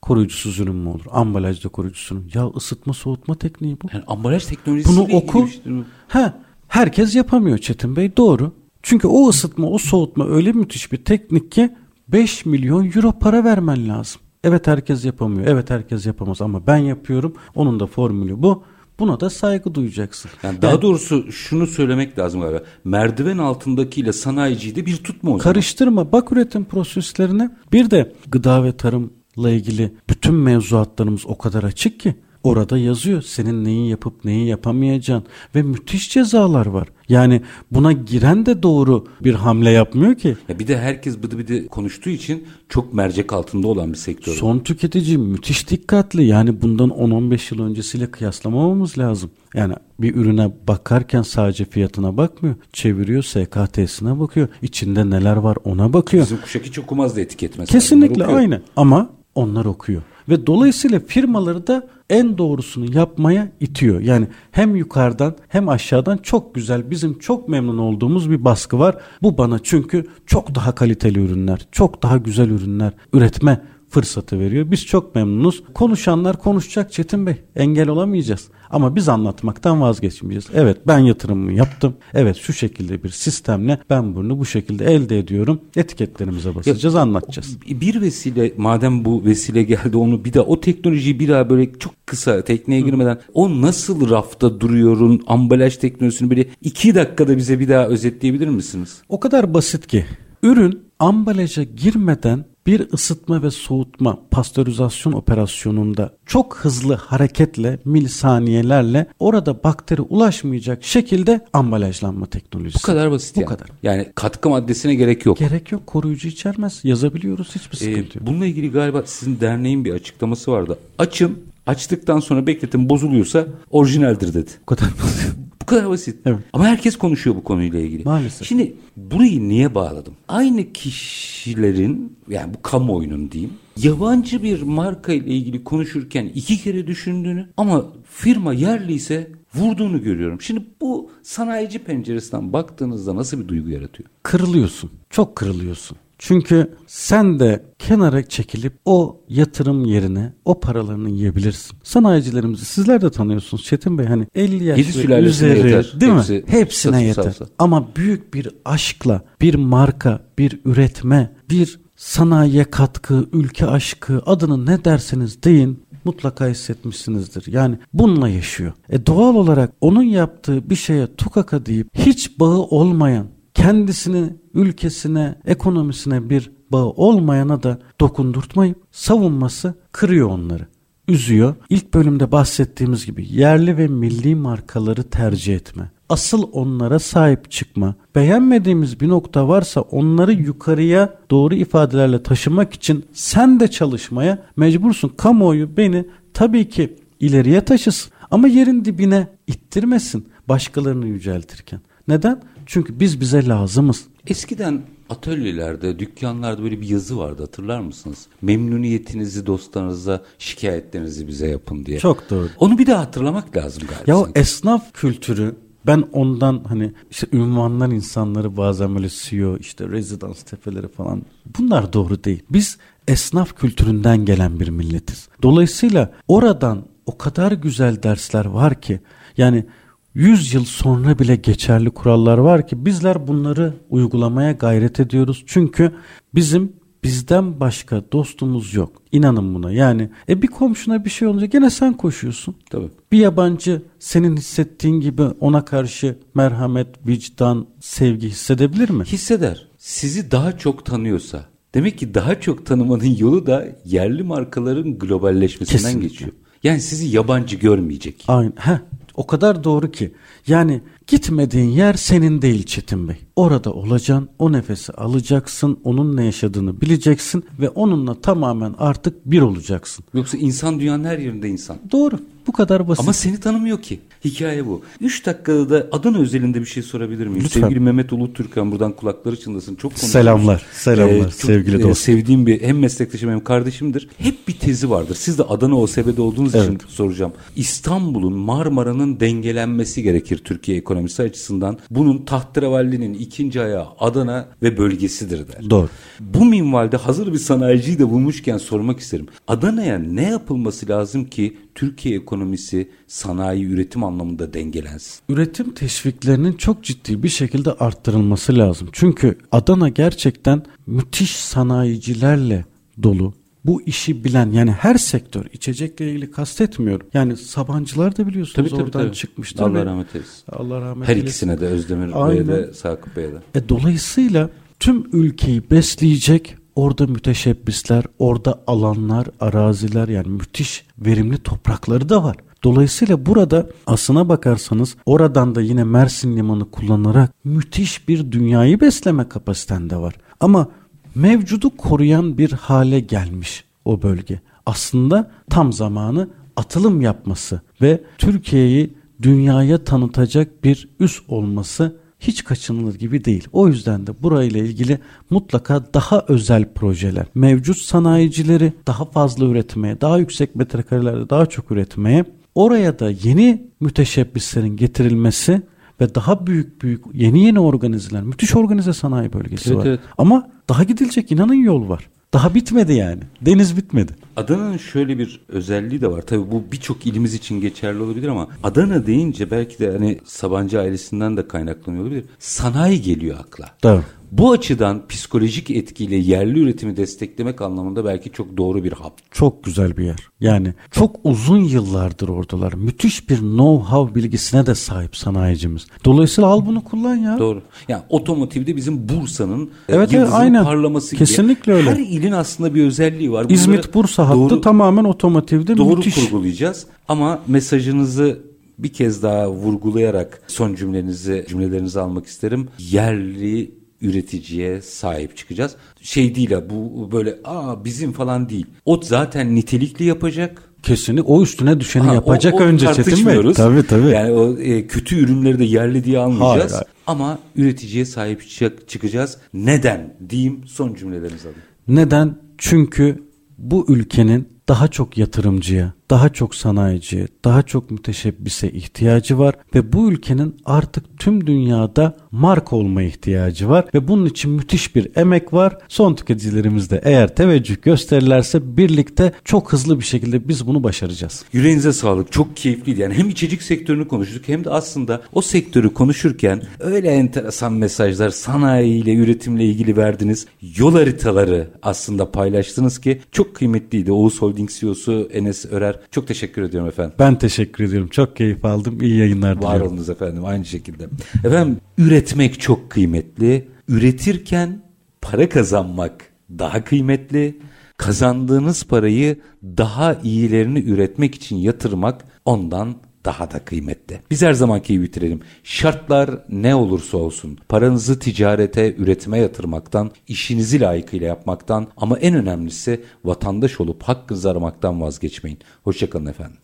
Koruyucusuz ürün mü olur? Ambalajda koruyucusuz ürün. Ya ısıtma soğutma tekniği bu. Yani ambalaj teknolojisiyle Bunu oku. şey? Ha, herkes yapamıyor Çetin Bey. Doğru. Çünkü o ısıtma, o soğutma öyle müthiş bir teknik ki 5 milyon euro para vermen lazım. Evet herkes yapamıyor. Evet herkes yapamaz ama ben yapıyorum. Onun da formülü bu. Buna da saygı duyacaksın. Yani daha doğrusu şunu söylemek lazım galiba. Merdiven altındakiyle sanayiciyi de bir tutma o zaman. Karıştırma. Bak üretim proseslerine. Bir de gıda ve tarımla ilgili bütün mevzuatlarımız o kadar açık ki orada yazıyor. Senin neyi yapıp neyi yapamayacağın ve müthiş cezalar var. Yani buna giren de doğru bir hamle yapmıyor ki. Ya bir de herkes bıdı bıdı konuştuğu için çok mercek altında olan bir sektör. Son tüketici müthiş dikkatli. Yani bundan 10-15 yıl öncesiyle kıyaslamamamız lazım. Yani bir ürüne bakarken sadece fiyatına bakmıyor. Çeviriyor, SKT'sine bakıyor. İçinde neler var ona bakıyor. Bizim kuşak hiç okumazdı etiket mesela. Kesinlikle aynı ama onlar okuyor. Ve dolayısıyla firmaları da en doğrusunu yapmaya itiyor. Yani hem yukarıdan hem aşağıdan çok güzel bizim çok memnun olduğumuz bir baskı var. Bu bana çünkü çok daha kaliteli ürünler, çok daha güzel ürünler üretme fırsatı veriyor. Biz çok memnunuz. Konuşanlar konuşacak Çetin Bey. Engel olamayacağız. Ama biz anlatmaktan vazgeçmeyeceğiz. Evet ben yatırımımı yaptım. Evet şu şekilde bir sistemle ben bunu bu şekilde elde ediyorum. Etiketlerimize basacağız, anlatacağız. Bir vesile madem bu vesile geldi onu bir daha o teknolojiyi bir daha böyle çok kısa tekneye girmeden o nasıl rafta duruyorun ambalaj teknolojisini böyle iki dakikada bize bir daha özetleyebilir misiniz? O kadar basit ki ürün ambalaja girmeden bir ısıtma ve soğutma pastörizasyon operasyonunda çok hızlı hareketle milisaniyelerle orada bakteri ulaşmayacak şekilde ambalajlanma teknolojisi. Bu kadar basit Bu yani. kadar. Yani katkı maddesine gerek yok. Gerek yok koruyucu içermez yazabiliyoruz hiçbir Ee, sıkıntı yok. bununla ilgili galiba sizin derneğin bir açıklaması vardı. Açın, açtıktan sonra bekletin bozuluyorsa orijinaldir dedi. Bu kadar basit. *laughs* kadar basit. Evet. Ama herkes konuşuyor bu konuyla ilgili. Maalesef. Şimdi burayı niye bağladım? Aynı kişilerin yani bu kamuoyunun diyeyim yabancı bir marka ile ilgili konuşurken iki kere düşündüğünü ama firma yerli ise vurduğunu görüyorum. Şimdi bu sanayici penceresinden baktığınızda nasıl bir duygu yaratıyor? kırılıyorsun. Çok kırılıyorsun. Çünkü sen de kenara çekilip o yatırım yerine o paralarını yiyebilirsin. Sanayicilerimizi sizler de tanıyorsunuz Çetin Bey hani 50 yaş ve üzeri yeter. değil Hepsi mi? Hepsine yeter. savsa. Ama büyük bir aşkla bir marka, bir üretme, bir sanayiye katkı, ülke aşkı adını ne derseniz deyin mutlaka hissetmişsinizdir. Yani bununla yaşıyor. E doğal olarak onun yaptığı bir şeye tukaka deyip hiç bağı olmayan kendisini, ülkesine, ekonomisine bir bağı olmayana da dokundurtmayıp savunması kırıyor onları. Üzüyor. İlk bölümde bahsettiğimiz gibi yerli ve milli markaları tercih etme. Asıl onlara sahip çıkma. Beğenmediğimiz bir nokta varsa onları yukarıya doğru ifadelerle taşımak için sen de çalışmaya mecbursun. Kamuoyu beni tabii ki ileriye taşısın ama yerin dibine ittirmesin başkalarını yüceltirken. Neden? Çünkü biz bize lazımız. Eskiden atölyelerde, dükkanlarda böyle bir yazı vardı hatırlar mısınız? Memnuniyetinizi dostlarınıza, şikayetlerinizi bize yapın diye. Çok doğru. Onu bir daha hatırlamak lazım galiba. Ya o sanki. esnaf kültürü ben ondan hani işte ünvanlar insanları bazen böyle CEO işte rezidans tepeleri falan bunlar doğru değil. Biz esnaf kültüründen gelen bir milletiz. Dolayısıyla oradan o kadar güzel dersler var ki yani 100 yıl sonra bile geçerli kurallar var ki bizler bunları uygulamaya gayret ediyoruz. Çünkü bizim bizden başka dostumuz yok. İnanın buna. Yani e bir komşuna bir şey olunca gene sen koşuyorsun. Tabii. Bir yabancı senin hissettiğin gibi ona karşı merhamet, vicdan, sevgi hissedebilir mi? Hisseder. Sizi daha çok tanıyorsa. Demek ki daha çok tanımanın yolu da yerli markaların globalleşmesinden Kesinlikle. geçiyor. Yani sizi yabancı görmeyecek. Aynı. Heh, o kadar doğru ki. Yani gitmediğin yer senin değil Çetin Bey. Orada olacaksın, o nefesi alacaksın, onun ne yaşadığını bileceksin ve onunla tamamen artık bir olacaksın. Yoksa insan dünyanın her yerinde insan. Doğru. Bu kadar basit. Ama seni tanımıyor ki. Hikaye bu. 3 dakikada da Adana özelinde bir şey sorabilir miyim? Lütfen. Sevgili Mehmet Ulu Türkan buradan kulakları çınlasın. Çok konuşuyoruz. Selamlar, selamlar çok, sevgili e, dost. Sevdiğim bir hem meslektaşım hem kardeşimdir. Hep bir tezi vardır. Siz de Adana OSB'de olduğunuz için Evet. soracağım. İstanbul'un Marmara'nın dengelenmesi gerekir Türkiye ekonomisi açısından. Bunun tahterevallinin ikinci ayağı Adana ve bölgesidir der. Doğru. Bu minvalde hazır bir sanayiciyi de bulmuşken sormak isterim. Adana'ya ne yapılması lazım ki Türkiye ekonomisi sanayi üretim anlamında dengelensin? Üretim teşviklerinin çok ciddi bir şekilde arttırılması lazım. Çünkü Adana gerçekten müthiş sanayicilerle dolu. Bu işi bilen yani her sektör içecekle ilgili kastetmiyorum. Yani Sabancılar da biliyorsunuz oradan çıkmıştır. Allah ve- rahmet eylesin. Allah rahmet Her eylesin. ikisine de Özdemir Bey'e de Sakıp Bey'e de. E, dolayısıyla tüm ülkeyi besleyecek orada müteşebbisler, orada alanlar, araziler yani müthiş verimli toprakları da var. Dolayısıyla burada aslına bakarsanız oradan da yine Mersin Limanı kullanarak müthiş bir dünyayı besleme kapasitende var. Ama mevcudu koruyan bir hale gelmiş o bölge. Aslında tam zamanı atılım yapması ve Türkiye'yi dünyaya tanıtacak bir üs olması hiç kaçınılır gibi değil. O yüzden de burayla ilgili mutlaka daha özel projeler, mevcut sanayicileri daha fazla üretmeye, daha yüksek metrekarelerde daha çok üretmeye, oraya da yeni müteşebbislerin getirilmesi ve daha büyük büyük yeni yeni organizeler, müthiş organize sanayi bölgesi Evet, var. evet. Ama daha gidilecek inanın yol var. Daha bitmedi yani. Deniz bitmedi. Adana'nın şöyle bir özelliği de var. Tabii bu birçok ilimiz için geçerli olabilir ama Adana deyince belki de hani Sabancı ailesinden de kaynaklanıyor olabilir. Sanayi geliyor akla. Doğru. Bu açıdan psikolojik etkiyle yerli üretimi desteklemek anlamında belki çok doğru bir hap. Çok güzel bir yer. Yani çok uzun yıllardır oradalar. Müthiş bir know-how bilgisine de sahip sanayicimiz. Dolayısıyla al bunu kullan ya. Doğru. Yani otomotivde bizim Bursa'nın Evet, evet, aynen. parlaması gibi. Kesinlikle öyle. Her ilin aslında bir özelliği var. Bunları İzmit Bursa hattı doğru- tamamen otomotivde doğru müthiş. kurgulayacağız. Ama mesajınızı bir kez daha vurgulayarak son cümlenizi cümlelerinizi almak isterim. Yerli üreticiye sahip çıkacağız. Şey değil ha bu böyle aa bizim falan değil. O zaten nitelikli yapacak. Kesinlikle o üstüne düşeni Ha, yapacak o- o önce Çetin Bey. Tabii tabii. Yani o e, kötü ürünleri de yerli diye almayacağız. Hayır, hayır. Ama üreticiye sahip çık- çıkacağız. Neden diyeyim son cümlelerinizi alayım. Neden? Çünkü bu ülkenin daha çok yatırımcıya, daha çok sanayiciye, daha çok müteşebbise ihtiyacı var ve bu ülkenin artık tüm dünyada marka olma ihtiyacı var ve bunun için müthiş bir emek var. Son tüketicilerimiz de eğer teveccüh gösterirlerse birlikte çok hızlı bir şekilde biz bunu başaracağız. Yüreğinize sağlık. Çok keyifliydi. Yani hem içecek sektörünü konuştuk hem de aslında o sektörü konuşurken öyle enteresan mesajlar sanayiyle, üretimle ilgili verdiniz. Yol haritaları aslında paylaştınız ki çok kıymetliydi. Oğuz Holding CEO'su Enes Örer. Çok teşekkür ediyorum efendim. Ben teşekkür ediyorum. Çok keyif aldım. İyi yayınlar Var diliyorum. olunuz efendim aynı şekilde. Efendim üretmek çok kıymetli. Üretirken para kazanmak daha kıymetli. Kazandığınız parayı daha iyilerini üretmek için yatırmak ondan daha da kıymetli. Biz her zamanki gibi bitirelim. Şartlar ne olursa olsun paranızı ticarete, üretime yatırmaktan, işinizi layıkıyla yapmaktan ama en önemlisi vatandaş olup hakkınızı aramaktan vazgeçmeyin. Hoşçakalın efendim.